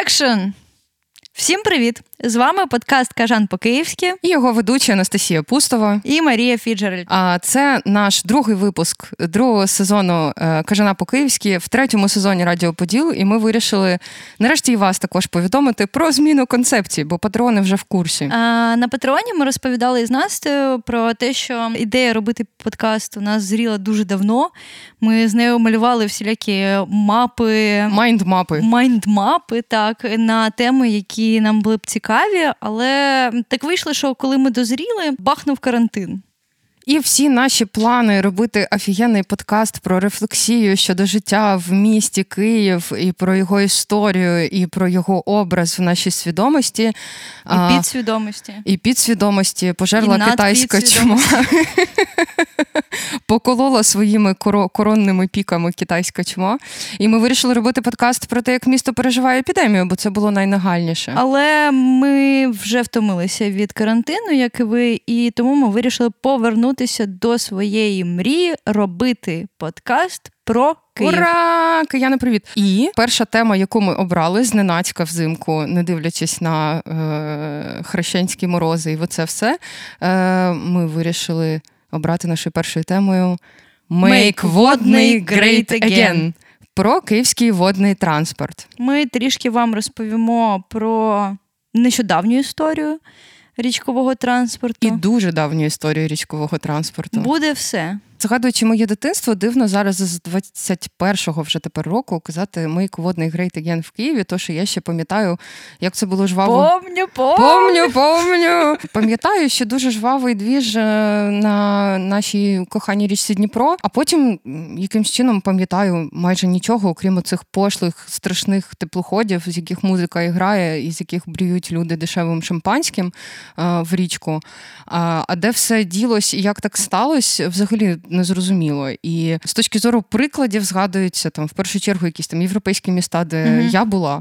action. Всім привіт! З вами подкаст Кажан по-київськи і його ведуча Анастасія Пустова і Марія Фіджерель. А це наш другий випуск другого сезону е, Кажана по-київськи в третьому сезоні Радіо Поділ. І ми вирішили нарешті і вас також повідомити про зміну концепції, бо патрони вже в курсі. А, На патроні ми розповідали з Настею про те, що ідея робити подкаст у нас зріла дуже давно. Ми з нею малювали всілякі мапи, майнд-мапи. Майнд-мапи, так, на теми, які нам були б цікаві, але так вийшло, що коли ми дозріли, бахнув карантин. І всі наші плани робити офігенний подкаст про рефлексію щодо життя в місті Київ і про його історію, і про його образ в нашій свідомості. І підсвідомості. І підсвідомості пожерла і китайська чума. Поколола своїми коронними піками китайська чума. І ми вирішили робити подкаст про те, як місто переживає епідемію, бо це було найнагальніше. Але ми вже втомилися від карантину, як і ви, і тому ми вирішили повернути повернутися до своєї мрії робити подкаст про Київ. Ура! Кияни, привіт! І перша тема, яку ми обрали зненацька взимку, не дивлячись на е, хрещенські морози, і оце все. Е, Ми вирішили обрати нашою першою темою Make водний great again. Про київський водний транспорт. Ми трішки вам розповімо про нещодавню історію річкового транспорту. І дуже давню історію річкового транспорту. Буде все. Згадуючи моє дитинство, дивно зараз з 21-го вже тепер року казати мийку водний Great Again в Києві, то що я ще пам'ятаю, як це було жваво. Помню, помню. Помню, помню. Пам'ятаю, що дуже жвавий двіж е, на нашій коханій річці Дніпро, а потім якимсь чином пам'ятаю майже нічого, окрім цих пошлих, страшних теплоходів, з яких музика і грає, і з яких брюють люди дешевим шампанським е, в річку. А, а де все ділось і як так сталося, взагалі незрозуміло. І з точки зору прикладів згадуються там в першу чергу якісь там європейські міста, де mm я була.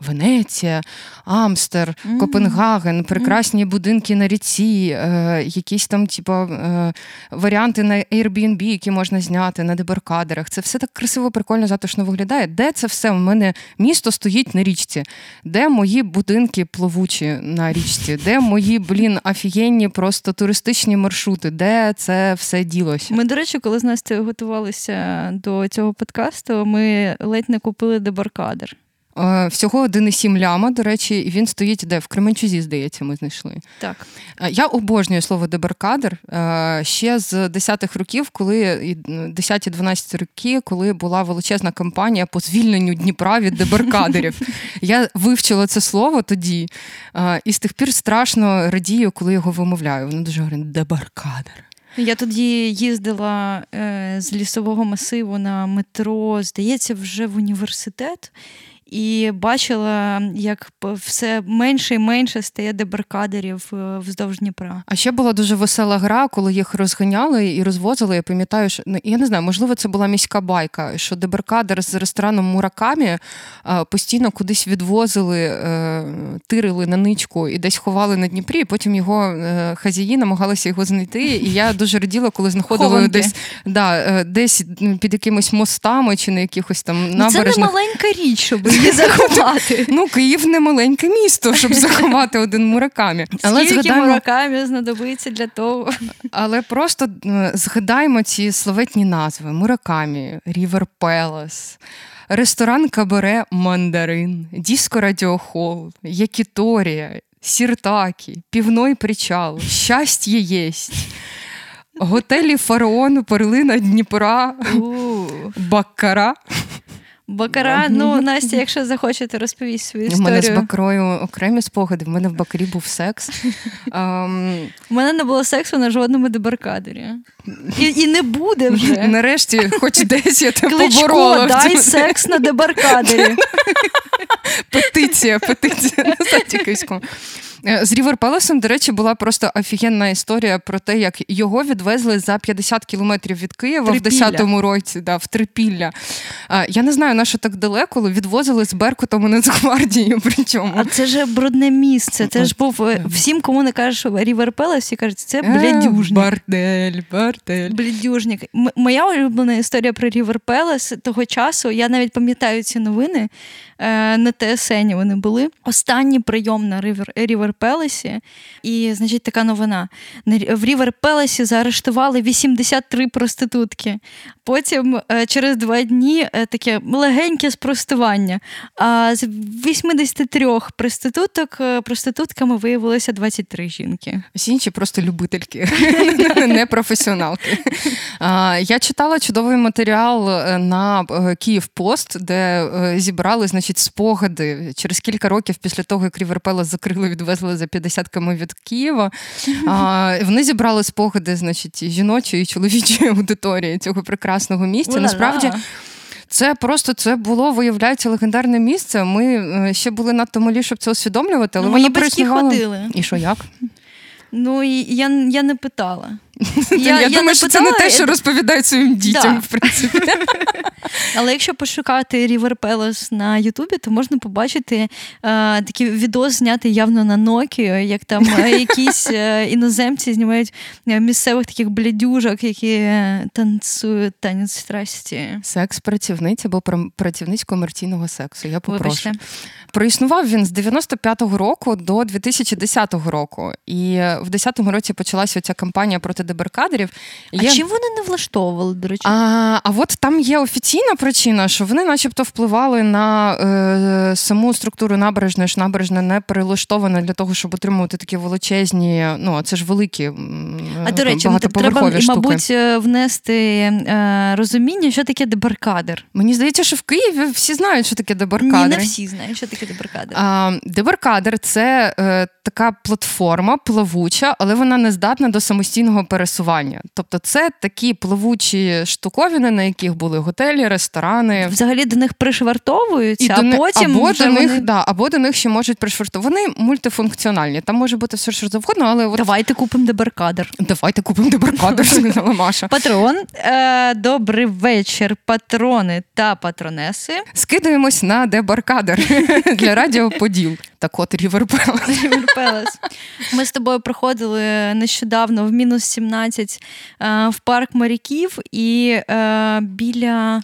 Венеція, Амстер, mm-hmm. Копенгаген, прекрасні mm-hmm. будинки на ріці, е, якісь там, типу, е, варіанти на Airbnb, які можна зняти на дебаркадерах. Це все так красиво, прикольно, затишно виглядає. Де це все? У мене місто стоїть на річці, де мої будинки плавучі на річці, де мої, блін, офігенні просто туристичні маршрути, де це все ділося? Ми, до речі, коли з Настю готувалися до цього подкасту, ми ледь не купили дебаркадер. Е, всього 1,7 ляма, до речі, і він стоїть де? В Кременчузі, здається, ми знайшли. Так. Е, я обожнюю слово дебаркадер е, ще з 10-х років, коли 10-12 роки, коли була величезна кампанія по звільненню Дніпра від дебаркадерів. Я вивчила це слово тоді, і з тих пір страшно радію, коли його вимовляю. Воно дуже говорить дебаркадер. Я тоді їздила з лісового масиву на метро, здається, вже в університет і бачила, як все менше і менше стає дебаркадерів е, вздовж Дніпра. А ще була дуже весела гра, коли їх розганяли і розвозили. Я пам'ятаю, що ну, я не знаю, можливо, це була міська байка, що дебаркадер з рестораном Муракамі е, постійно кудись відвозили, е, тирили на ничку і десь ховали на Дніпрі. і Потім його хазяї намагалися його знайти. І я дуже раділа, коли знаходили десь да, десь під якимись мостами чи на якихось там набережних. Це не маленька річ, щоб її заховати. Ну, Київ не маленьке місто, щоб заховати один муракамі. Але Скільки згадаємо... муракамі знадобиться для того. Але просто згадаємо ці словетні назви: Муракамі, Рівер Пелес. Ресторан Кабаре Мандарин, Діско Радіохол, Якіторія, Сіртакі, Півной причал, Щастя єсть. Готелі Фараон, Перлина Дніпра, Баккара. Бакара, ну Настя, якщо захочете, розповість свою історію. У мене з Бакарою окремі спогади. В мене в Бакарі був секс. Um... У мене не було сексу на жодному дебаркадері. І і не буде вже. Нарешті, хоч десь я тебе поборола. дай секс на дебаркадері. Петиція, петиція на сайті київському. Е, з River Palace ом, до речі, була просто офігенна історія про те, як його відвезли за 50 кілометрів від Києва Трипілля. в 10-му році, да, в Трипілля. Е, Я не знаю, на що так далеко, але відвозили з Беркутом і Нацгвардією. Причому. А це ж брудне місце. Це ж був е, всім, кому не кажеш River Palace, всі кажуть, це блядюжник. Бордель, бордель. Блядюжник. Моя улюблена історія про River Palace того часу. Я навіть пам'ятаю ці новини. Е, на ТСН вони були. Останній прийом на River, River Palace і. І, значить, така новина. В River Palace і заарештували 83 проститутки. Потім е, через два дні е, таке легеньке спростування. А з 83 проституток е, проститутками виявилося 23 жінки. Всі інші просто любительки, не професіоналки. Я читала чудовий матеріал на Київ Пост, де зібрали значить, спогади через кілька років після того, як Ріверпела закрили, відвезли за 50 км від Києва. А, Вони зібрали спогади, значить, і жіночої і чоловічої аудиторії цього прекрасного місця. Насправді. Це просто це було, виявляється, легендарне місце. Ми е, ще були надто малі, щоб це усвідомлювати, але Ну, воно мої батьки приснувало. ходили. І що як? Ну і я, я не питала. Я, думаю, не що це не те, питала, що розповідають своїм дітям, Да. в принципі. Але якщо пошукати River Palace на Ютубі, то можна побачити е, такий відос, знятий явно на Nokia, як там е, якісь е, іноземці знімають е, місцевих таких блядюжок, які е, танцюють танець страсті. Секс працівниць або пр- працівниць комерційного сексу. Я попрошу. Вибачте. Проіснував він з 95-го року до 2010 року. І в 10-му році почалася ця кампанія проти дебаркадерів. А чим вони не влаштовували, до речі? А, а от там є офіційна причина, що вони, начебто, впливали на е, саму структуру набережної, що набережна не перелаштована для того, щоб отримувати такі величезні, ну це ж великі А до речі, треба, штуки. мабуть, е, внести е, розуміння, що таке дебаркадер. Мені здається, що в Києві всі знають, що таке Ні, не всі знають, що таке дебаркадер. А, дебаркадер це е, така платформа плавуча, але вона не здатна до самостійного пересування. Тобто, це такі плавучі штуковини, на яких були готелі, ресторани. Взагалі до них пришвартовуються, до а ни- потім або вже до них, вони... да, або до них ще можуть пришвартувати. Вони мультифункціональні. Там може бути все що завгодно, але от Давайте купимо дебаркадер. давайте купимо дебаркадер, сказала Маша. Патрон, е, добрий вечір, патрони та патронеси. Скидаємось на дебаркадер для радіо Поділ. Так от River Pal. Palace. Ми з тобою проходили нещодавно в мінус 17 е, в парк моряків і е, біля.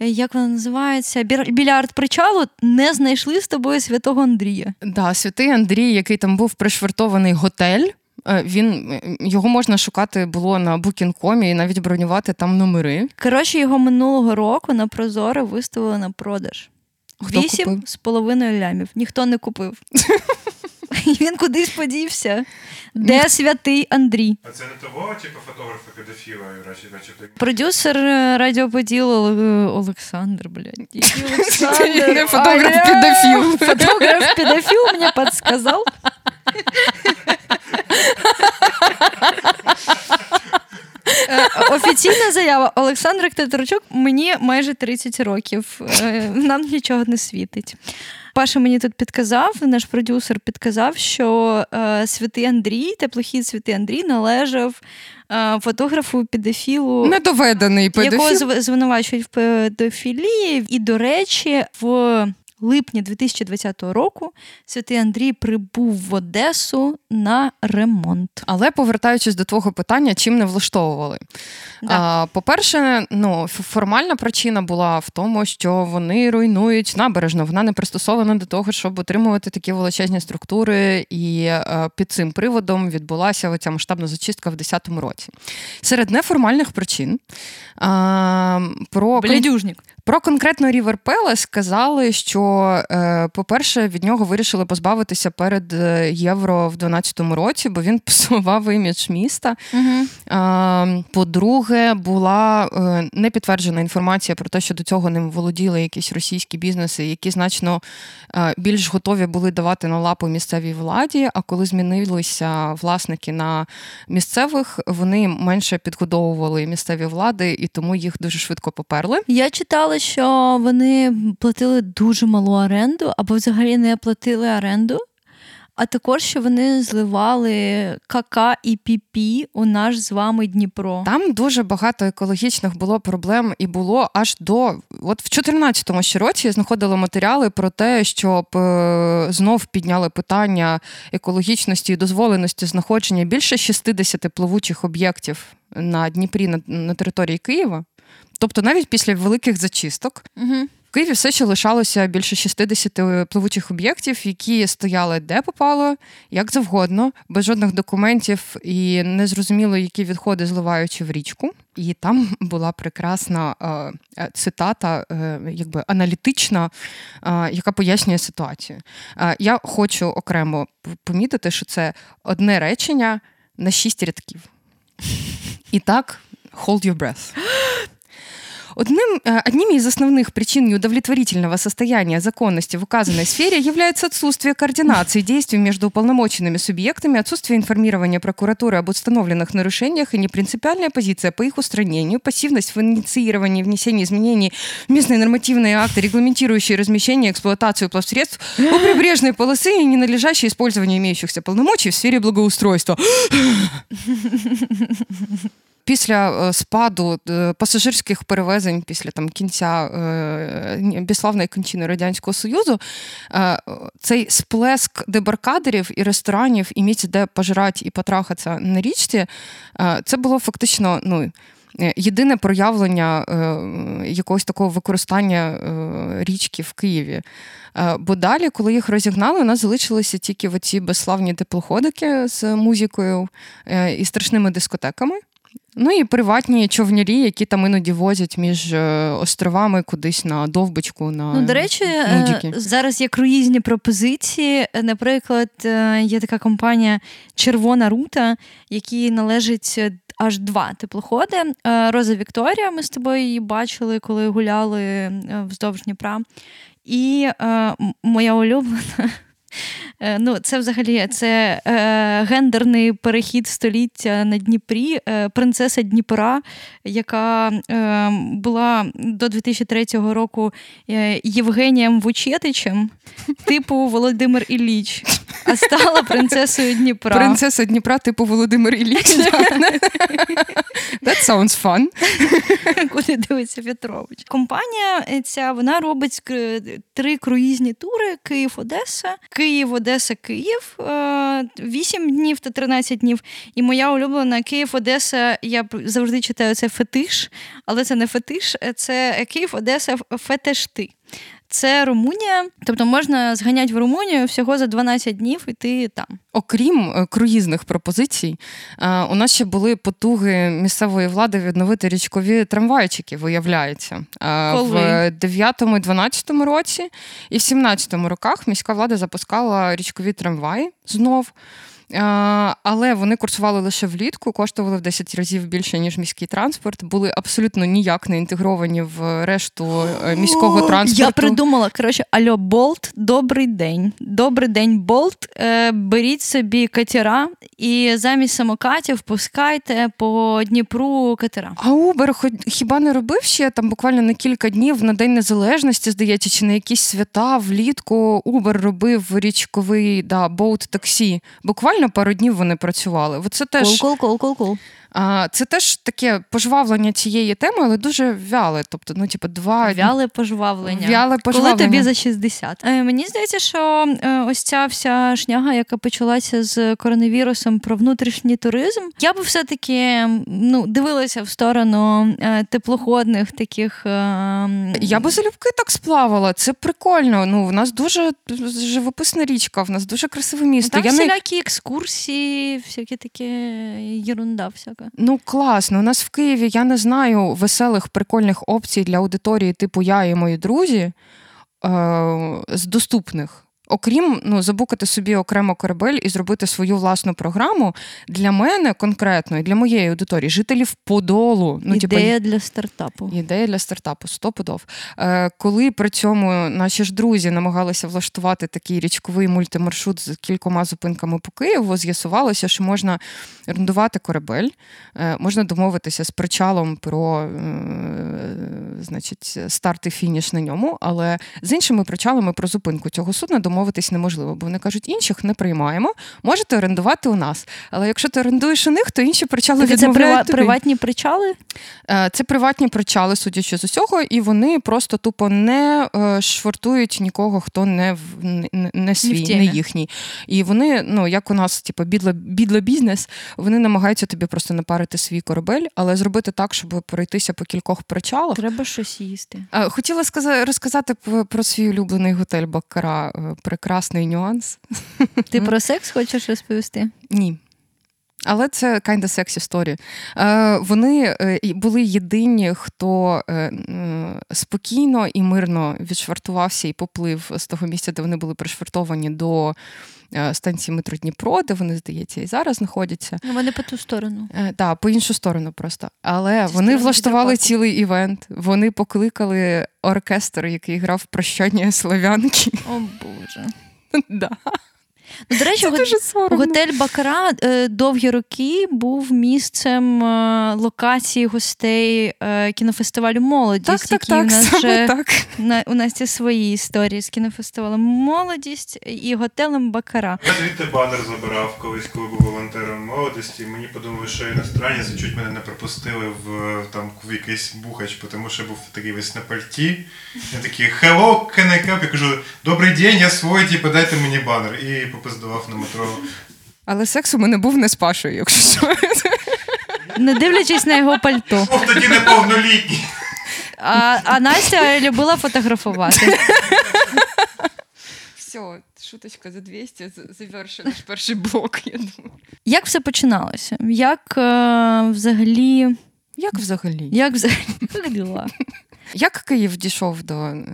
е, Як вона називається? Біля арт-причалу не знайшли з тобою святого Андрія. Да, святий Андрій, який там був пришвартований готель. Він його можна шукати було на Booking.com і навіть бронювати там номери. Коротше, його минулого року на Прозоро виставили на продаж. Вісім з половиною лямів. Ніхто не купив. І Він кудись подівся. Де святий Андрій? А це не того, типу, фотографа педофіла, начебто. Продюсер е, Радіо Поділ Оле- Олександр, блядь. Який Олександр? Не фотограф, педофіл. Фотограф педофіл мені підсказав. Е, Офіційна заява Олександр Тетерчук, мені майже 30 років. Е, Нам нічого не світить. Паша мені тут підказав, наш продюсер підказав, що е, святий Андрій, теплохід святий Андрій належав е, фотографу педофілу Недоведений педофіл. зв- звинувачують в педофілії. І, до речі, в липні 2020 року святий Андрій прибув в Одесу на ремонт. Але повертаючись до твого питання, чим не влаштовували? Да. А, по-перше, ну, формальна причина була в тому, що вони руйнують набережну. Вона не пристосована до того, щоб отримувати такі величезні структури, і е, під цим приводом відбулася оця масштабна зачистка в 2010 році. Серед неформальних причин а, про Блядюжник. Про конкретно Рівер Пелес сказали, що, е, по-перше, від нього вирішили позбавитися перед е, євро в 2012 році, бо він псував імідж міста. Угу. По-друге, була е, непідтверджена інформація про те, що до цього ним володіли якісь російські бізнеси, які значно більш готові були давати на лапу місцевій владі. А коли змінилися власники на місцевих, вони менше підгодовували місцеві влади, і тому їх дуже швидко поперли. Я читала, що вони платили дуже малу оренду або взагалі не платили оренду. а також що вони зливали КК і ПІПІ у наш з вами Дніпро. Там дуже багато екологічних було проблем і було аж до от в 14-му ще році я знаходила матеріали про те, щоб е, знов підняли питання екологічності і дозволеності знаходження більше 60 пливучих об'єктів на Дніпрі на, на території Києва. Тобто навіть після великих зачисток. Угу. В Києві все ще лишалося більше 60 пливучих об'єктів, які стояли де попало, як завгодно, без жодних документів і незрозуміло, які відходи зливаючи в річку. І там була прекрасна е, цитата, е, якби аналітична, е, яка пояснює ситуацію. Е, я хочу окремо помітити, що це одне речення на шість рядків. І так, hold your breath. Одним, э, одним из основных причин неудовлетворительного состояния законности в указанной сфере является отсутствие координации действий между уполномоченными субъектами, отсутствие информирования прокуратуры об установленных нарушениях и непринципиальная позиция по их устранению, пассивность в инициировании и внесении изменений в местные нормативные акты, регламентирующие размещение и эксплуатацию плавсредств у прибрежной полосы и ненадлежащее использование имеющихся полномочий в сфере благоустройства. Після е, спаду е, пасажирських перевезень після там кінця е, безславної кончини радянського союзу цей сплеск дебаркадерів і ресторанів і місць, де пожирати і потрахатися на річці, це було фактично ну. Єдине проявлення е, якогось такого використання е, річки в Києві. Е, бо далі, коли їх розігнали, у нас залишилися тільки оці безславні теплоходики з музикою і страшними дискотеками. Ну і приватні човнярі, які там іноді возять між е, островами кудись на довбочку. на Ну, До речі, мудіки. зараз є круїзні пропозиції. Наприклад, е, є така компанія Червона рута, якій належить аж два теплоходи. Е, Роза Вікторія, ми з тобою її бачили, коли гуляли вздовж Дніпра. І моя улюблена. Е, ну, Це взагалі це е, гендерний перехід століття на Дніпрі, е, принцеса Дніпра, яка е, була до 2003 року е, Євгенієм Вучетичем, типу Володимир Ілліч, а стала принцесою Дніпра. Принцеса Дніпра, типу Володимир Ілліч. That sounds fun. Куди дивиться Петрович. Компанія ця вона робить три круїзні тури: Київ-Одеса. Київ, Одеса, Київ 8 е, днів та 13 днів. І моя улюблена Київ, Одеса. Я завжди читаю це фетиш, але це не фетиш, це Київ, Одеса, фетешти це Румунія. Тобто можна зганяти в Румунію всього за 12 днів і ти там. Окрім е, круїзних пропозицій, е, у нас ще були потуги місцевої влади відновити річкові трамвайчики, виявляється. Е, Коли? В 9-12 році і в 17-му роках міська влада запускала річкові трамваї знов. Але вони курсували лише влітку, коштували в 10 разів більше, ніж міський транспорт, були абсолютно ніяк не інтегровані в решту е, міського транспорту. Я придумала, коротше, Альо Болт, добрий день. Добрий день, Болт. Е, беріть собі катера і замість самокатів пускайте по Дніпру катера. А Uber хіба не робив ще там буквально на кілька днів на День Незалежності, здається, чи на якісь свята влітку Uber робив річковий да, боут-таксі. Буквально буквально пару днів вони працювали. Це теж кол, кол, кол. кул. Це теж таке пожвавлення цієї теми, але дуже вяле. Тобто, ну, типу, два вяле пожвавлення. Вяле пожвавлення. Коли тобі за 60. Е, Мені здається, що е, ось ця вся шняга, яка почалася з коронавірусом про внутрішній туризм, я би все-таки ну, дивилася в сторону е, теплоходних таких. Е, я би залюбки так сплавала. Це прикольно. Ну, В нас дуже живописна річка, в нас дуже красиве місто. Там я всілякі не... екскурсії, всякі таке єрунда всяка штука. Ну класно. У нас в Києві я не знаю веселих прикольних опцій для аудиторії, типу я і мої друзі е- з доступних. Окрім ну, забукати собі окремо корабель і зробити свою власну програму для мене конкретно і для моєї аудиторії, жителів Подолу. Ну, Ідея типу, для стартапу. Ідея для стартапу, стопудов. Е, Коли при цьому наші ж друзі намагалися влаштувати такий річковий мультимаршрут з кількома зупинками по Києву, з'ясувалося, що можна орендувати корабель, е, можна домовитися з причалом про е, значить, старт і фініш на ньому, але з іншими причалами про зупинку цього судна домовитися домовитись неможливо, бо вони кажуть, інших не приймаємо, можете орендувати у нас. Але якщо ти орендуєш у них, то інші причали Так, це відмовляють прива- тобі. приватні причали? Е, Це приватні причали, судячи з усього, і вони просто тупо не е, швартують нікого, хто не не, не- свій, не їхній. І вони, ну як у нас, типу, бідла, бідла бізнес, вони намагаються тобі просто напарити свій корабель, але зробити так, щоб пройтися по кількох причалах. Треба щось їсти. Е, Хотіла сказати, розказати про свій улюблений готель Баккара. Прекрасний нюанс. Ти про секс хочеш розповісти? Ні. Але це kinda секс історія. Е, вони е, були єдині, хто е, спокійно і мирно відшвартувався і поплив з того місця, де вони були пришвартовані до станції метро Дніпро, де вони, здається, і зараз знаходяться. Ну, вони по ту сторону. Так, по іншу сторону просто. Але Зі вони влаштували цілий івент. Вони покликали оркестр, який грав прощання славянки. О Боже. Да. Ну, до речі, го- дуже готель Бакара е, довгі роки був місцем е, локації гостей е, кінофестивалю Молодість, Так, так, який так, у нас так. на у нас є свої історії з кінофестивалем Молодість і готелем Бакара. Я звідти банер забирав колись, коли був волонтером молодості. Мені подумали, що я іностранець, і чуть мене не пропустили в там в якийсь бухач, тому що був такий весь на пальті. Я такий hello, can I help? Я кажу, добрий день, я свой, типу, дайте мені банер. І попиздував на метро. Але секс у мене був не з Пашою, якщо що. Не дивлячись на його пальто. Був тоді неповнолітній. А, а Настя любила фотографувати. Все, шуточка за 200, завершили наш перший блок, я думаю. Як все починалося? Як е, взагалі. Як взагалі? Як взагалі як Київ дійшов до. е,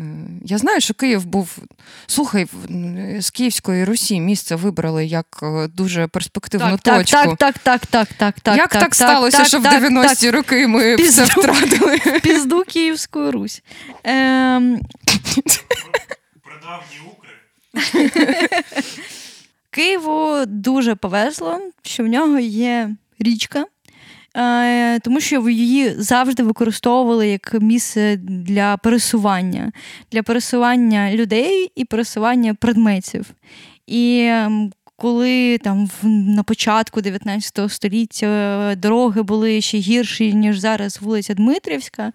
Я знаю, що Київ був. Слухай, з Київської Русі місце вибрали як е, дуже перспективну так, точку. так, так, так, так, так, так. Як так, сталося, що в 90-ті роки ми Пізду. все втратили? Пізду Київську Русь. Ем, Прадавні укри. Києву дуже повезло, що в нього є річка, тому що її завжди використовували як місце для пересування, для пересування людей і пересування предметів. І ем, коли там на початку 19 століття дороги були ще гірші, ніж зараз вулиця Дмитрівська.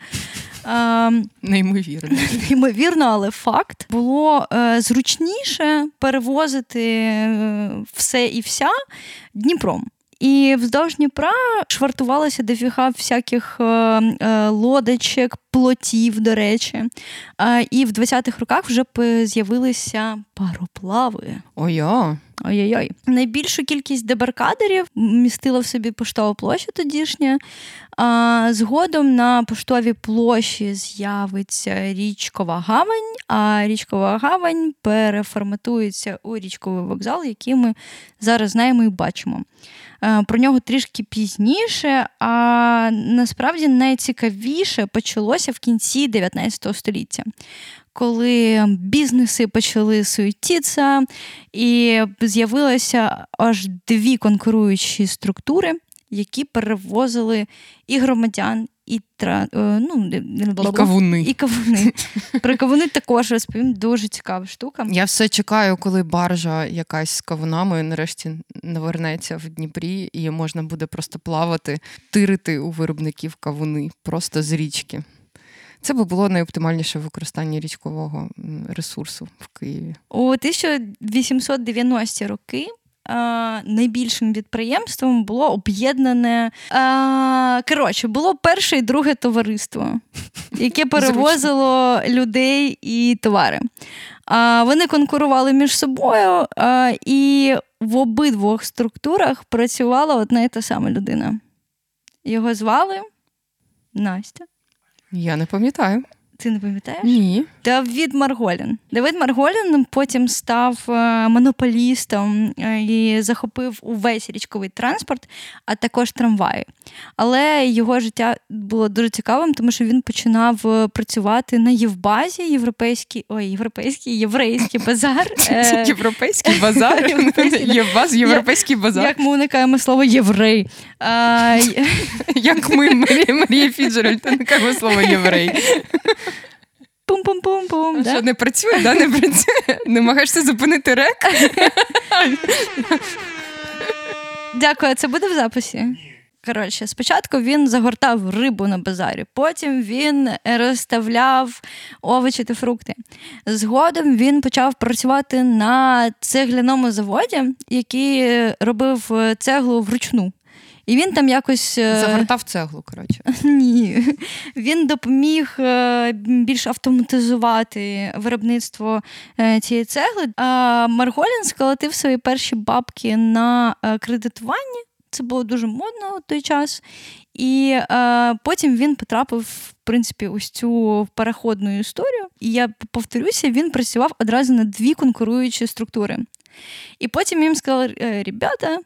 ем, Неймовірно. Ймовірно, але факт було е, зручніше перевозити е, все і вся Дніпром. І вздовж Дніпра швартувалося дофіга всяких е, е, лодочок, плотів, до речі. Е, і в 20-х роках вже з'явилися пароплави. Ой-о. Ой-ой-ой. Найбільшу кількість дебаркадерів містила в собі поштова площа тодішня. А, згодом на поштовій площі з'явиться річкова гавань, а річкова гавань переформатується у річковий вокзал, який ми зараз знаємо і бачимо. Е, Про нього трішки пізніше, а насправді найцікавіше почалося в кінці 19 століття. Коли бізнеси почали суетитися, і з'явилося аж дві конкуруючі структури, які перевозили і громадян, і тра... е, ну, І кавуни. І кавуни. Про кавуни також розповім дуже цікава штука. Я все чекаю, коли баржа якась з кавунами нарешті навернеться в Дніпрі, і можна буде просто плавати, тирити у виробників кавуни просто з річки. Це би було найоптимальніше використання річкового ресурсу в Києві. У 1890 ті роки. Е, Найбільшим підприємством було об'єднане. е, Коротше, було перше і друге товариство, яке перевозило людей і товари. Вони конкурували між собою, а, і в обидвох структурах працювала одна і та сама людина. Його звали Настя. Я не пам'ятаю. Ти не пам'ятаєш? Ні. Давід Марголін. Давид Марголін потім став е, монополістом е, і захопив увесь річковий транспорт, а також трамваї. Але його життя було дуже цікавим, тому що він починав е, працювати на Євбазі, європейський, ой, європейський, єврейський базар. Європейський базар. Європейський, да. Є у вас європейський базар. Як ми уникаємо слово єврей. Як ми, Марія Фіджеральд, уникаємо слово єврей. Пум-пум-пум-пум. Що не працює, да? не працює. Намагаєшся зупинити рек. Дякую, це буде в записі. Коротше, спочатку він загортав рибу на базарі, потім він розставляв овочі та фрукти. Згодом він почав працювати на цегляному заводі, який робив цеглу вручну. І він там якось е, загортав цеглу. коротше. Ні, він допоміг е, більш автоматизувати виробництво е, цієї цегли. А Марголін сколотив свої перші бабки на кредитуванні. Це було дуже модно в той час. І е, потім він потрапив, в принципі, ось цю переходну історію. І я повторюся, він працював одразу на дві конкуруючі структури. І потім їм сказали: ребята,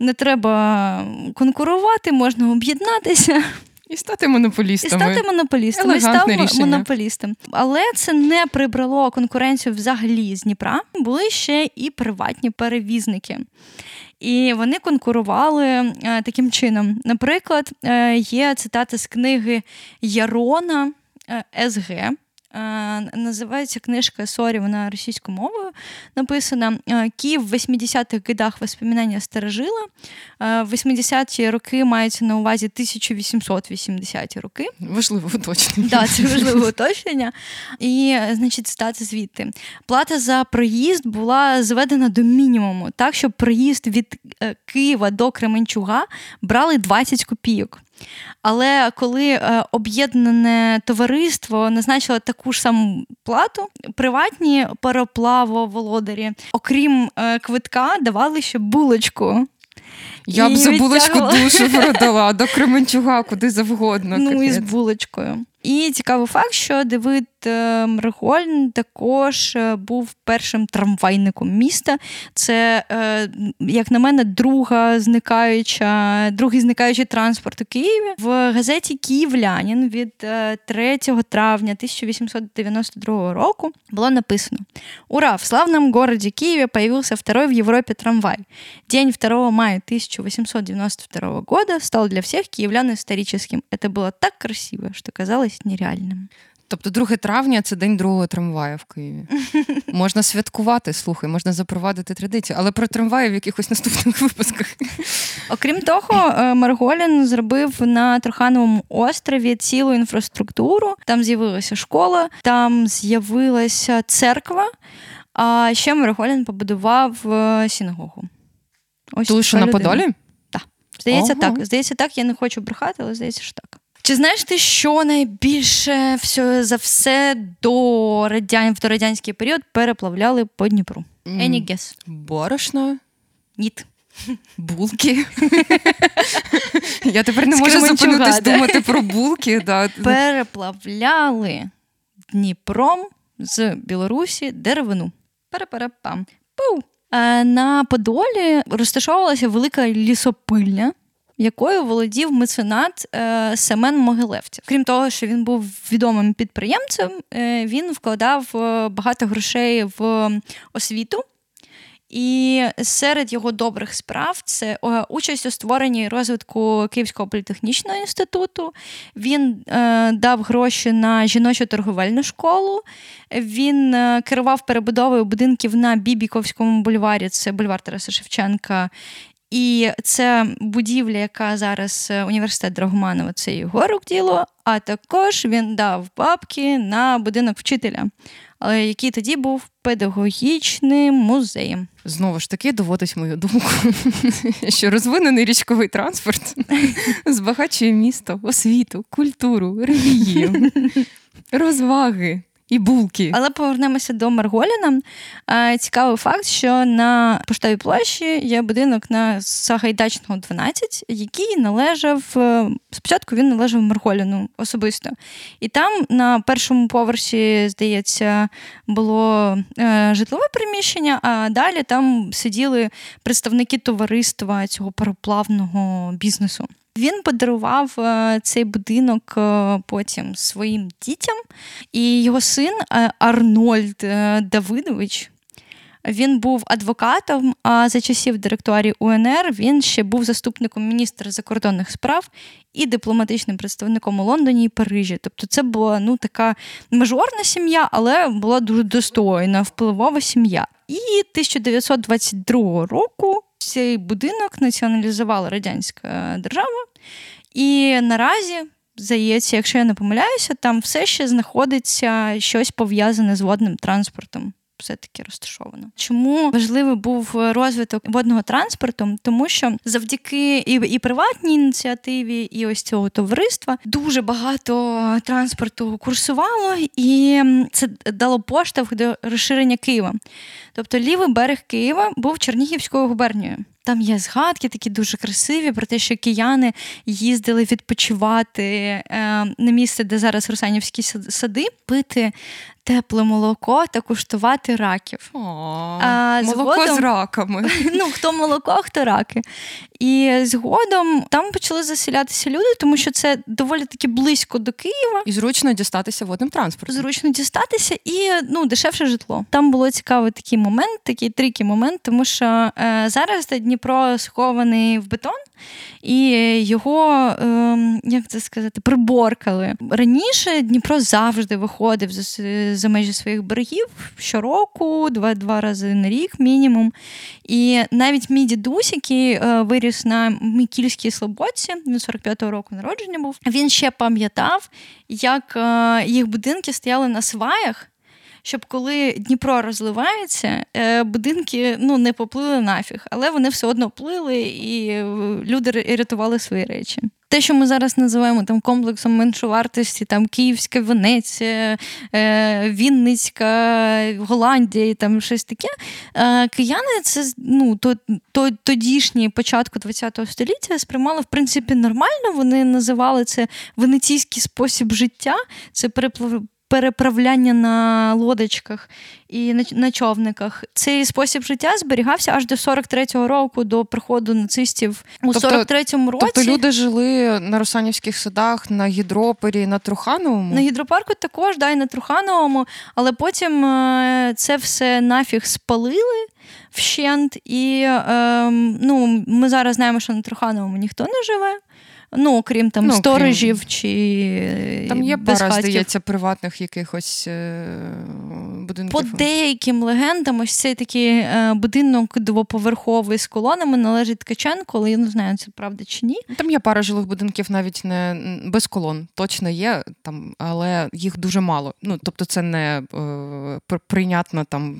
не треба конкурувати, можна об'єднатися. І стати монополістами. І стати монополістом. І став рішення. монополістом. Але це не прибрало конкуренцію взагалі з Дніпра. Були ще і приватні перевізники. І вони конкурували е, таким чином. Наприклад, е, є цитата з книги Ярона е, СГ. Називається книжка sorry, вона російською мовою написана. Киев в 80-х годах воспоминания старожила. В 80-ті роки мається на увазі 1880-ті роки. Важливе уточнення. Так, це важливе уточнення. І, значить, цитата звідти. Плата за проїзд була зведена до мінімуму, так, щоб проїзд від е, Києва до Кременчуга брали 20 копійок. Але коли е, об'єднане товариство назначило таку ж саму плату, приватні пароплавоволодарі, окрім е, квитка, давали ще булочку. Я б за булочку душу продала до Кременчуга, куди завгодно. Ну, і з булочкою. І цікавий факт, що Давид е, також е, був першим трамвайником міста. Це, е, як на мене, друга зникаюча, другий зникаючий транспорт у Києві. В газеті Київлянин від 3 травня 1892 року було написано: Ура! В славном городе Киеве появился второй в Европе трамвай. День 2 мая 1892 года стал для всех киевлян историческим. Это было так красиво, что казалось нереальним. Тобто 2 травня це день другого трамвая в Києві. Можна святкувати, слухай, можна запровадити традицію, але про трамваї в якихось наступних випусках. Окрім того, е, Марголін зробив на Трохановому острові цілу інфраструктуру. Там з'явилася школа, там з'явилася церква. А ще Марголін побудував е, синагогу. Ось Ту, що на Подолі? Так. Здається, Ого. так. Здається, так. Я не хочу брехати, але здається, що так. Чи знаєш ти, що найбільше все, за все до радян, в дорадянський період переплавляли по Дніпру? Any guess? Борошно? Ніт. Булки. Я тепер не можу зупинитись думати про булки. Да. Переплавляли Дніпром з Білорусі деревину. Переперепам. Е, на Подолі розташовувалася велика лісопильня якою володів меценат е, Семен Могилевців. Крім того, що він був відомим підприємцем, е, він вкладав е, багато грошей в освіту. І серед його добрих справ це участь у створенні і розвитку Київського політехнічного інституту. Він е, дав гроші на жіночу торговельну школу. Він е, керував перебудовою будинків на Бібіковському бульварі, це бульвар Тараса Шевченка, і це будівля, яка зараз е, університет Драгоманова, це його рук діло. А також він дав бабки на будинок вчителя, але який тоді був педагогічним музеєм. Знову ж таки доводить мою думку, що розвинений річковий транспорт збагачує місто, освіту, культуру, релігію, розваги і булки. Але повернемося до Марголіна. Цікавий факт, що на поштовій площі є будинок на Сагайдачного 12, який належав е, спочатку. Він належав Марголіну особисто. І там на першому поверсі, здається, було е, житлове приміщення, а далі там сиділи представники товариства цього пароплавного бізнесу. Він подарував е, цей будинок е, потім своїм дітям, і його син е, Арнольд Давидович. Він був адвокатом. А за часів директорії УНР він ще був заступником міністра закордонних справ і дипломатичним представником у Лондоні і Парижі. Тобто, це була ну така мажорна сім'я, але була дуже достойна, впливова сім'я. І 1922 року цей будинок націоналізувала радянська держава, і наразі. Здається, якщо я не помиляюся, там все ще знаходиться щось пов'язане з водним транспортом все-таки розташовано. Чому важливий був розвиток водного транспорту? Тому що завдяки і і приватній ініціативі, і ось цього товариства дуже багато транспорту курсувало, і це дало поштовх до розширення Києва. Тобто лівий берег Києва був Чернігівською губернією. Там є згадки, такі дуже красиві, про те, що кияни їздили відпочивати е, на місце, де зараз Русанівські сади, пити тепле молоко та куштувати раків. О, а, Молоко згодом, з раками. Ну, хто молоко, хто раки. І згодом там почали заселятися люди, тому що це доволі таки близько до Києва. І зручно дістатися водним транспортом. Зручно дістатися і ну, дешевше житло. Там було цікавий такий момент, такий трикий момент, тому що е, зараз Дніпро схований в бетон, і його, е, як це сказати, приборкали. Раніше Дніпро завжди виходив за, межі своїх берегів щороку, два-два рази на рік мінімум. І навіть мій дідусь, який е, виріс на Мікільській Слободці, він 45-го року народження був, він ще пам'ятав, як е, їх будинки стояли на сваях щоб коли Дніпро розливається, е, будинки ну, не поплили нафіг, але вони все одно плили, і е, люди рятували свої речі. Те, що ми зараз називаємо там комплексом меншовартості, там Київська Венеція, е, Вінницька, Голландія і там щось таке. Кияни це ну, то, то, тодішні початку ХХ століття сприймали в принципі нормально. Вони називали це венеційський спосіб життя, це переправляння на лодочках і на, човниках. Цей спосіб життя зберігався аж до 43-го року, до приходу нацистів у тобто, 43-му році. Тобто люди жили на Русанівських садах, на гідропері, на Трухановому? На гідропарку також, да, і на Трухановому, але потім е, це все нафіг спалили. Вщент, і е, ну, ми зараз знаємо, що на Трухановому ніхто не живе. Ну, окрім там ну, сторожів чи там є пара, здається, приватних якихось е, будинків. По деяким легендам, ось цей такий е, будинок двоповерховий з колонами належить Ткаченко, але я не знаю, це правда чи ні. Там є пара жилих будинків, навіть не без колон. Точно є там, але їх дуже мало. Ну тобто, це не е, прийнятно там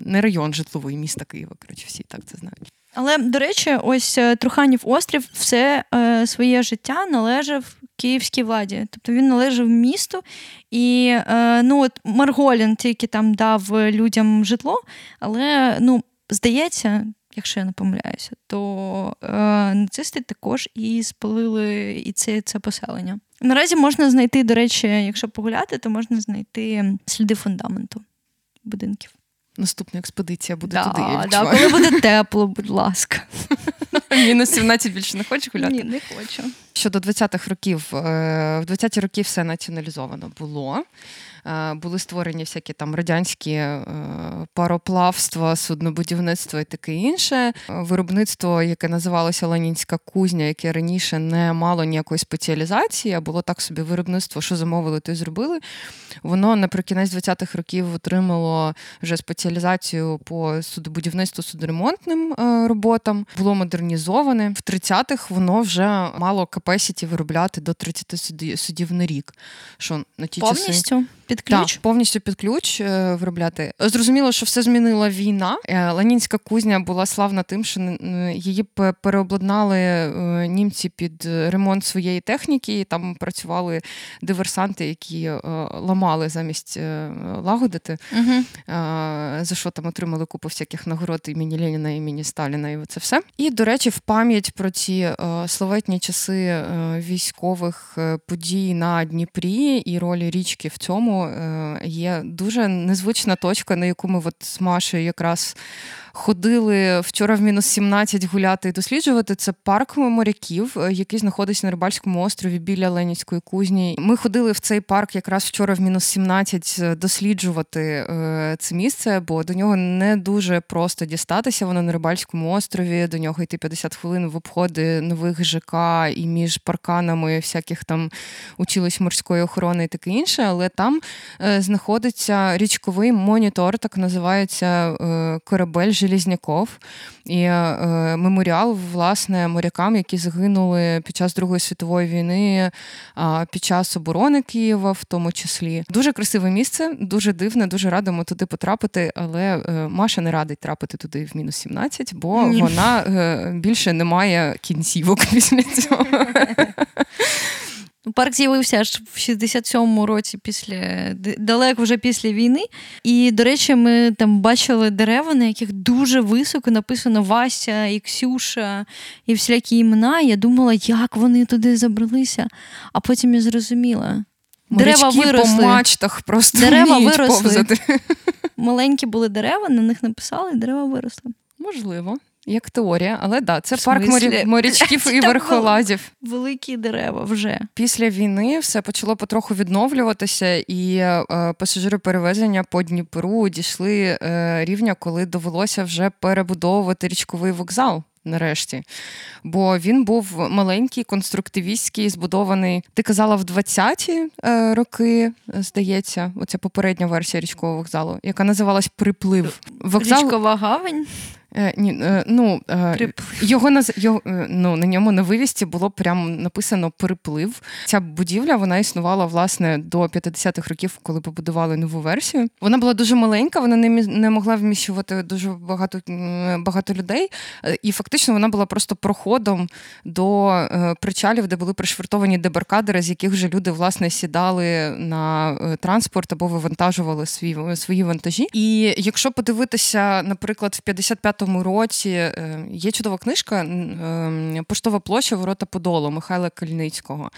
не район житловий міста Києва. Коротше, всі так це знають. Але, до речі, ось е, Труханів острів все е, своє життя належав київській владі. Тобто він належав місту, і е, ну, от Марголін тільки там дав людям житло, але ну, здається, якщо я не помиляюся, то е, нацисти також і спалили і це, це поселення. Наразі можна знайти, до речі, якщо погуляти, то можна знайти сліди фундаменту будинків. Наступна експедиція буде да, туди. я да, Коли буде тепло, будь ласка. Мінус 17 більше не хочеш гуляти? Ні, не хочу. Щодо 20-х років, е, в 20-ті роки все націоналізовано було. Е, були створені всякі там радянські е, пароплавства, суднобудівництво і таке інше. Виробництво, яке називалося Ленінська кузня, яке раніше не мало ніякої спеціалізації, а було так собі виробництво, що замовили, то й зробили. Воно наприкінець 20-х років отримало вже спеціалізацію по судобудівництву судоремонтним роботам, було модернізоване. В 30-х воно вже мало капесіті виробляти до 30 судів на рік. Що на ті Повністю? часи... Під ключ? Так, повністю під ключ е, виробляти. Зрозуміло, що все змінила війна. Е, Ленінська кузня була славна тим, що її переобладнали е, німці під ремонт своєї техніки. і Там працювали диверсанти, які ламали замість лагодити, угу. за що там отримали купу всяких нагород імені Леніна, імені Сталіна, і це все. І, до речі, в пам'ять про ці славетні часи військових подій на Дніпрі і ролі річки в цьому району є дуже незвична точка, на яку ми от з Машею якраз ходили вчора в мінус 17 гуляти і досліджувати. Це парк моряків, е, який знаходиться на Рибальському острові біля Ленінської кузні. Ми ходили в цей парк якраз вчора в мінус 17 е, досліджувати е, це місце, бо до нього не дуже просто дістатися. Воно на Рибальському острові. До нього йти 50 хвилин в обходи нових ЖК і між парканами всяких там училищ морської охорони і таке інше. Але там знаходиться річковий монітор, так називається корабель. Желізняков і е, меморіал власне морякам, які загинули під час Другої світової війни, е, під час оборони Києва, в тому числі. Дуже красиве місце, дуже дивне, дуже радимо туди потрапити. Але е, Маша не радить трапити туди в мінус 17, бо Ні. вона е, більше не має кінцівок після цього. Парк з'явився аж в 67-му році, після далеко вже після війни. І, до речі, ми там бачили дерева, на яких дуже високо написано Вася і Ксюша і всілякі імена. Я думала, як вони туди забралися, а потім я зрозуміла. Дерева виросли. по мачтах просто дерева виросли. Повзати. Маленькі були дерева, на них написали, і дерева виросли. Можливо. Як теорія, але да, це парк морі... морячків і верхолазів. Великі дерева вже після війни все почало потроху відновлюватися, і е, пасажири перевезення по Дніпру дійшли е, рівня, коли довелося вже перебудовувати річковий вокзал. Нарешті, бо він був маленький, конструктивістський, збудований. Ти казала в 20-ті е, роки, здається, оця попередня версія річкового вокзалу, яка називалась Приплив. Вокзал... Річкова гавань. Е, ні, е, ну, е, його на його, ну, на ньому на вивісті було прямо написано переплив. Ця будівля вона існувала власне до 50-х років, коли побудували нову версію. Вона була дуже маленька, вона не не могла вміщувати дуже багато багато людей, і фактично вона була просто проходом до причалів, де були пришвартовані дебаркадери, з яких вже люди власне сідали на транспорт або вивантажували свої свої вантажі. І якщо подивитися, наприклад, в 55 2005 році е, є чудова книжка е, Поштова площа Ворота Подолу Михайла Кальницького.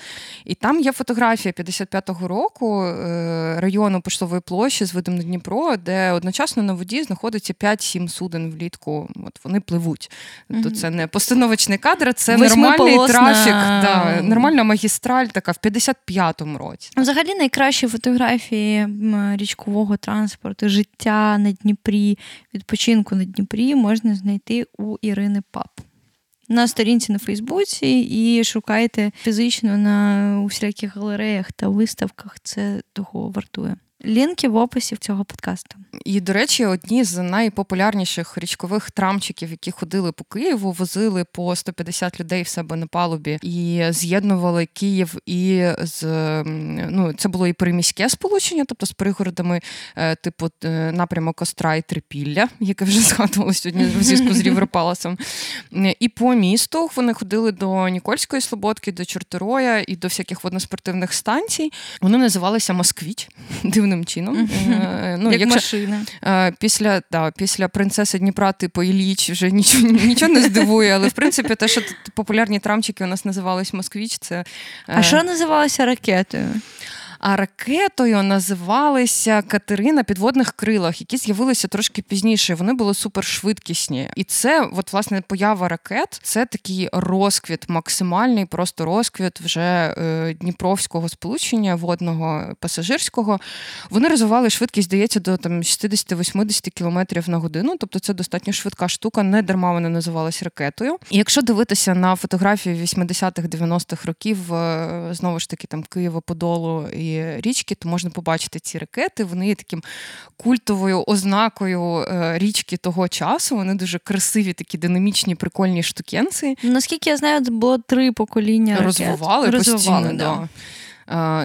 І там є фотографія 55-го року е, району Поштової площі з видом на Дніпро, де одночасно на воді знаходиться 5-7 суден влітку. От Вони пливуть. Тобто mm це не постановочний кадр, це нормальний трафік, да, нормальна магістраль така в 55-му році. Взагалі найкращі фотографії річкового транспорту, життя на Дніпрі, відпочинку на Дніпрі можна знайти у Ірини Пап. На сторінці на Фейсбуці і шукайте фізично на усіляких галереях та виставках. Це того вартує. Лінки в описі цього подкасту. І, до речі, одні з найпопулярніших річкових трамчиків, які ходили по Києву, возили по 150 людей в себе на палубі і з'єднували Київ і з ну це було і приміське сполучення, тобто з пригородами, е, типу е, напрямок Костра і Трипілля, яке вже згадувало сьогодні в зв'язку з Рівропаласом. І по місту вони ходили до Нікольської Слободки, до Чортероя і до всяких водноспортивних станцій. Вони називалися Москвіч дивним чином. Е, ну, Як якщо, машина. Е, після да, після принцеси Дніпра, типу Іліч, вже нічого нічого не здивує, але в принципі те, що популярні трамчики у нас називались Москвіч, це. А що називалося ракетою? А ракетою називалися Катерина на підводних крилах, які з'явилися трошки пізніше. Вони були супершвидкісні. І це, от, власне, поява ракет це такий розквіт, максимальний просто розквіт вже е, Дніпровського сполучення водного пасажирського. Вони розвивали швидкість, здається, до там 60-80 км на годину. Тобто це достатньо швидка штука, не дарма вона називалась ракетою. І якщо дивитися на фотографії 80-х, 90-х років, е, знову ж таки, там Києво-Подолу і річки, то можна побачити ці ракети. Вони є таким культовою ознакою е, річки того часу. Вони дуже красиві, такі динамічні, прикольні штукенці. Наскільки я знаю, було три покоління. ракет. Розвивали, Розвивали постійно. Да.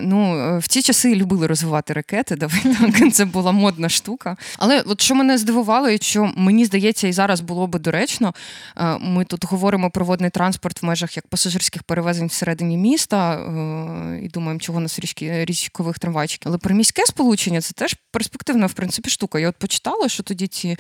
Ну, е, В ці часи любили розвивати ракети, давай так, це була модна штука. Але от що мене здивувало, і що мені здається, і зараз було би доречно, е, ми тут говоримо про водний транспорт в межах як пасажирських перевезень всередині міста е, і думаємо, чого нас річки, річкових трамвайчиків. Але про міське сполучення це теж перспективна в принципі штука. Я от почитала, що тоді ці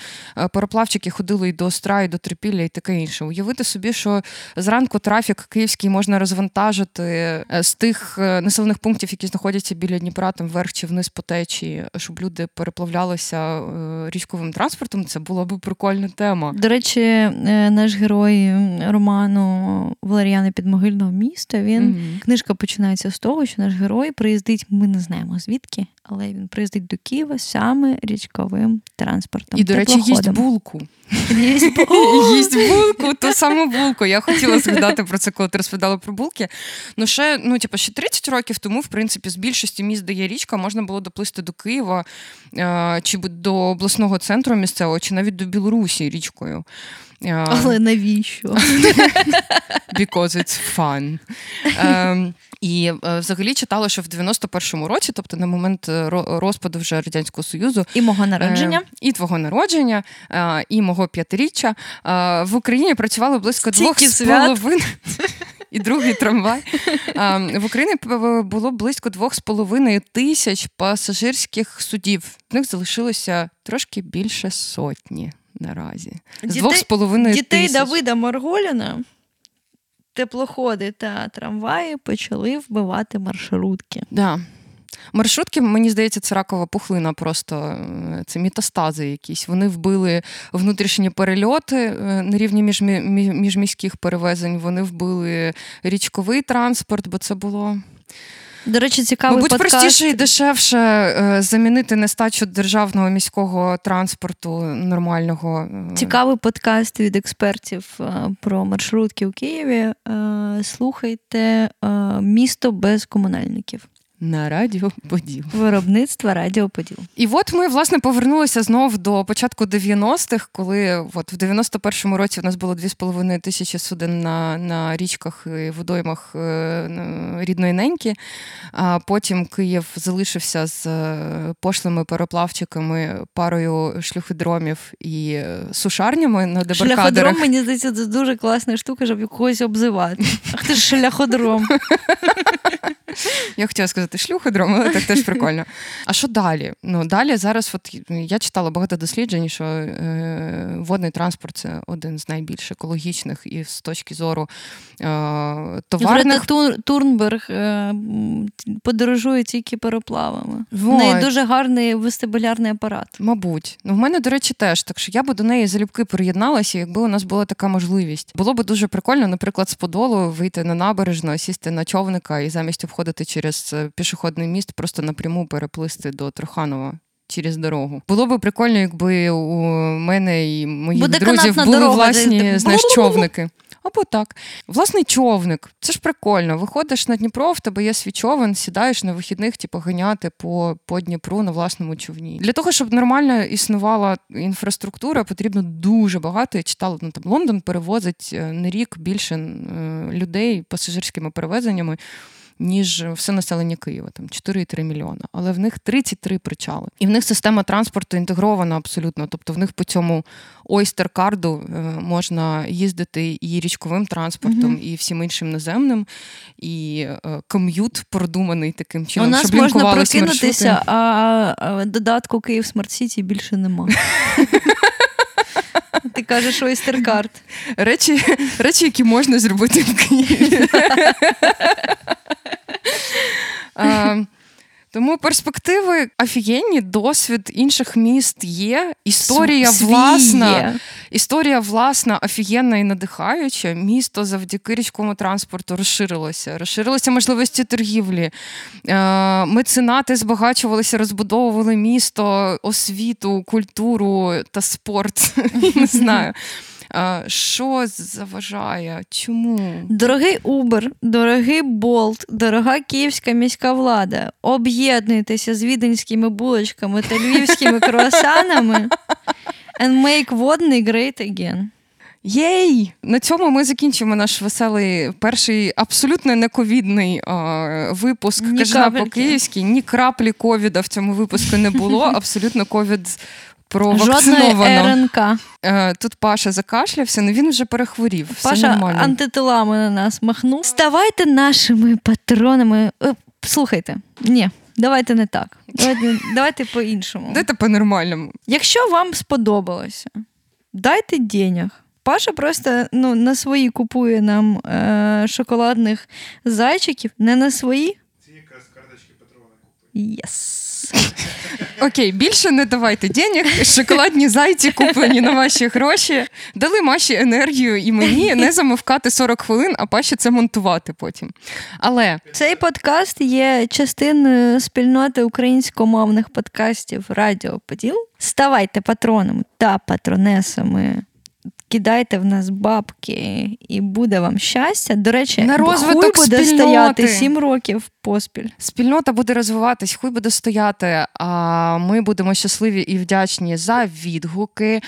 пароплавчики ходили і до Остра, і до Трипілля, і таке інше. Уявити собі, що зранку трафік київський можна розвантажити з тих населених населених пунктів, які знаходяться біля Дніпра, там вверх чи вниз по течії, щоб люди переплавлялися е, річковим транспортом, це була б прикольна тема. До речі, е, наш герой роману Валеріани Підмогильного міста. Він Мгм. книжка починається з того, що наш герой приїздить. Ми не знаємо звідки, але він приїздить до Києва саме річковим транспортом. І, до речі, їсть булку. Їсть булку. Їсть булку, ту саму булку. Я хотіла згадати про це, коли ти розповідала про булки. Ну, ще, ну, типу, ще 30 років тому, в принципі, з більшості міст, де є річка, можна було доплисти до Києва е, чи до обласного центру місцевого, чи навіть до Білорусі річкою. Але навіщо? Because it's fun. Ем, і е, взагалі читала, що в 91-му році, тобто на момент е, ро- розпаду вже Радянського Союзу, І мого народження. Е, і твого народження, е, і мого п'ятиріччя. В Україні працювало близько двох з половиною. І другий трамвай. Е, В Україні було близько двох з половиною тисяч пасажирських судів. В них залишилося трошки більше сотні наразі. З двох з половиною Дітей тисяч. Давида Марголіна теплоходи та трамваї почали вбивати маршрутки. Да. Маршрутки, мені здається, це ракова пухлина, просто е, це метастази якісь. Вони вбили внутрішні перельоти е, на рівні міжмі- мі- міжміських перевезень. Вони вбили річковий транспорт, бо це було До речі, цікавий мабуть подкаст. простіше і дешевше е, замінити нестачу державного міського транспорту нормального. е, Цікавий подкаст від експертів е, про маршрутки у Києві. Слухайте місто без комунальників. На радіо Поділ. Виробництва Радіо І от ми власне повернулися знов до початку 90-х, коли от в 91-му році в нас було 2,5 тисячі суден на, на річках і водоймах е, рідної неньки. А потім Київ залишився з е, пошлими переплавчиками, парою шлюхидромів і е, сушарнями на дебаркадерах. Шляходром, мені здається, це дуже класна штука, щоб когось обзивати. Ах ти ж шляходром. Я хотіла сказати шлюходром, але так теж прикольно. А що далі? Ну далі зараз, от я читала багато досліджень, що е, водний транспорт це один з найбільш екологічних і з точки зору е, товарних. Тур- Турнберг е, подорожує тільки пароплавами. В неї дуже гарний вестибулярний апарат. Мабуть, ну в мене, до речі, теж так що я би до неї залюбки приєдналася, якби у нас була така можливість. Було би дуже прикольно, наприклад, з Подолу вийти на набережну, сісти на човника і замість обходити через е, пішохідний міст, просто напряму переплисти до Труханова. Через дорогу було би прикольно, якби у мене і моїх Буде друзів були дорога, власні де- знаєш, човники. Або так. Власний човник. Це ж прикольно. Виходиш на Дніпро, в тебе є свій човен, сідаєш на вихідних, типу, ганяти по, по Дніпру на власному човні. Для того, щоб нормально існувала інфраструктура, потрібно дуже багато. Я читала, ну, там Лондон перевозить е, на рік більше е, людей пасажирськими перевезеннями. Ніж все населення Києва, там 4,3 мільйона. Але в них 33 причали. І в них система транспорту інтегрована абсолютно. Тобто в них по цьому Oyster card у можна їздити і річковим транспортом, Мгм. і всім іншим наземним, і е, commute продуманий таким чином. У нас щоб можна прокинутися, маршрути. а, додатку Київ Смарт Сіті більше нема. Ти кажеш Oyster card. Речі, речі, які можна зробити в Києві. Тому перспективи офігенні, досвід інших міст є. Історія Свій власна. є. Історія власна, офігенна і надихаюча. Місто завдяки річковому транспорту розширилося. Розширилися можливості торгівлі. Е, Меценати збагачувалися, розбудовували місто, освіту, культуру та спорт. Не знаю. Що заважає? Чому? Дорогий Uber, дорогий Bolt, дорога київська міська влада. Об'єднуйтеся з віденськими булочками та львівськими круасанами and make водний great again. Єй! На цьому ми закінчимо наш веселий перший абсолютно нековідний е, випуск Ні Кажана по-київськи. Ні краплі ковіда в цьому випуску не було. Абсолютно ковід Жодної провакциновано. РНК. Е, Тут Паша закашлявся, але він вже перехворів. Все Паша нормально. антитилами на нас махнув. Ставайте нашими патронами. Е, Слухайте, ні, давайте не так. Давайте, давайте по-іншому. Дайте по-нормальному. Якщо вам сподобалося, дайте денег. Паша просто ну, на свої купує нам е- шоколадних зайчиків, не на свої. Це якраз Yes. Окей, більше не давайте денег. Шоколадні зайці куплені на ваші гроші. Дали Маші енергію і мені не замовкати 40 хвилин, а Паші це монтувати потім. Але Цей подкаст є частиною спільноти українськомовних подкастів Радіо Поділ. Ставайте патронами та патронесами. Кидайте в нас бабки, і буде вам щастя. До речі, На розвиток хуй буде спільноти. стояти 7 років поспіль. спільнота буде розвиватись, хуй буде стояти. А ми будемо щасливі і вдячні за відгуки,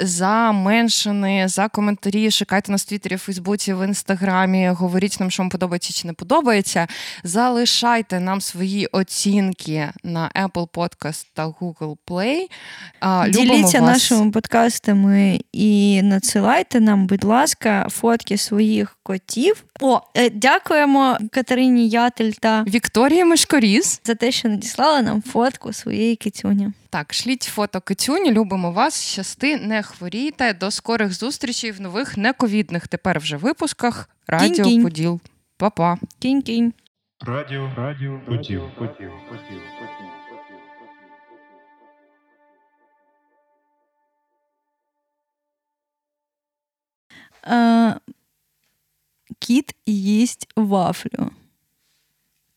за меншини, за коментарі. Шукайте нас в Твіттері, Фейсбуці, в інстаграмі. Говоріть нам, що вам подобається чи не подобається. Залишайте нам свої оцінки на Apple Podcast та Google Play. А, любимо Діліться вас. нашими подкастами і надсилайте нам, будь ласка, фотки своїх котів. О, е, дякуємо Катерині Ятель та Вікторія Мишкоріз. за те, що надіслала нам фотку своєї китюні. Так, шліть фото Китюні, любимо вас. Щасти, не хворійте. До скорих зустрічей в нових нековідних тепер вже випусках. Радіо Кінь-кінь. Поділ. Па-па. Кінь-кінь. Радіо, радіо, поділ, поділ, поділ. Е, кіт їсть вафлю.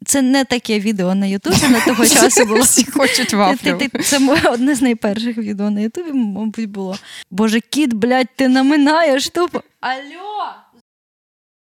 Це не таке відео на Ютубі на того часу було. Всі хочуть вафлю. Це моє одне з найперших відео на Ютубі, мабуть, було. Боже, кіт, блядь, ти наминаєш тупо. Алло!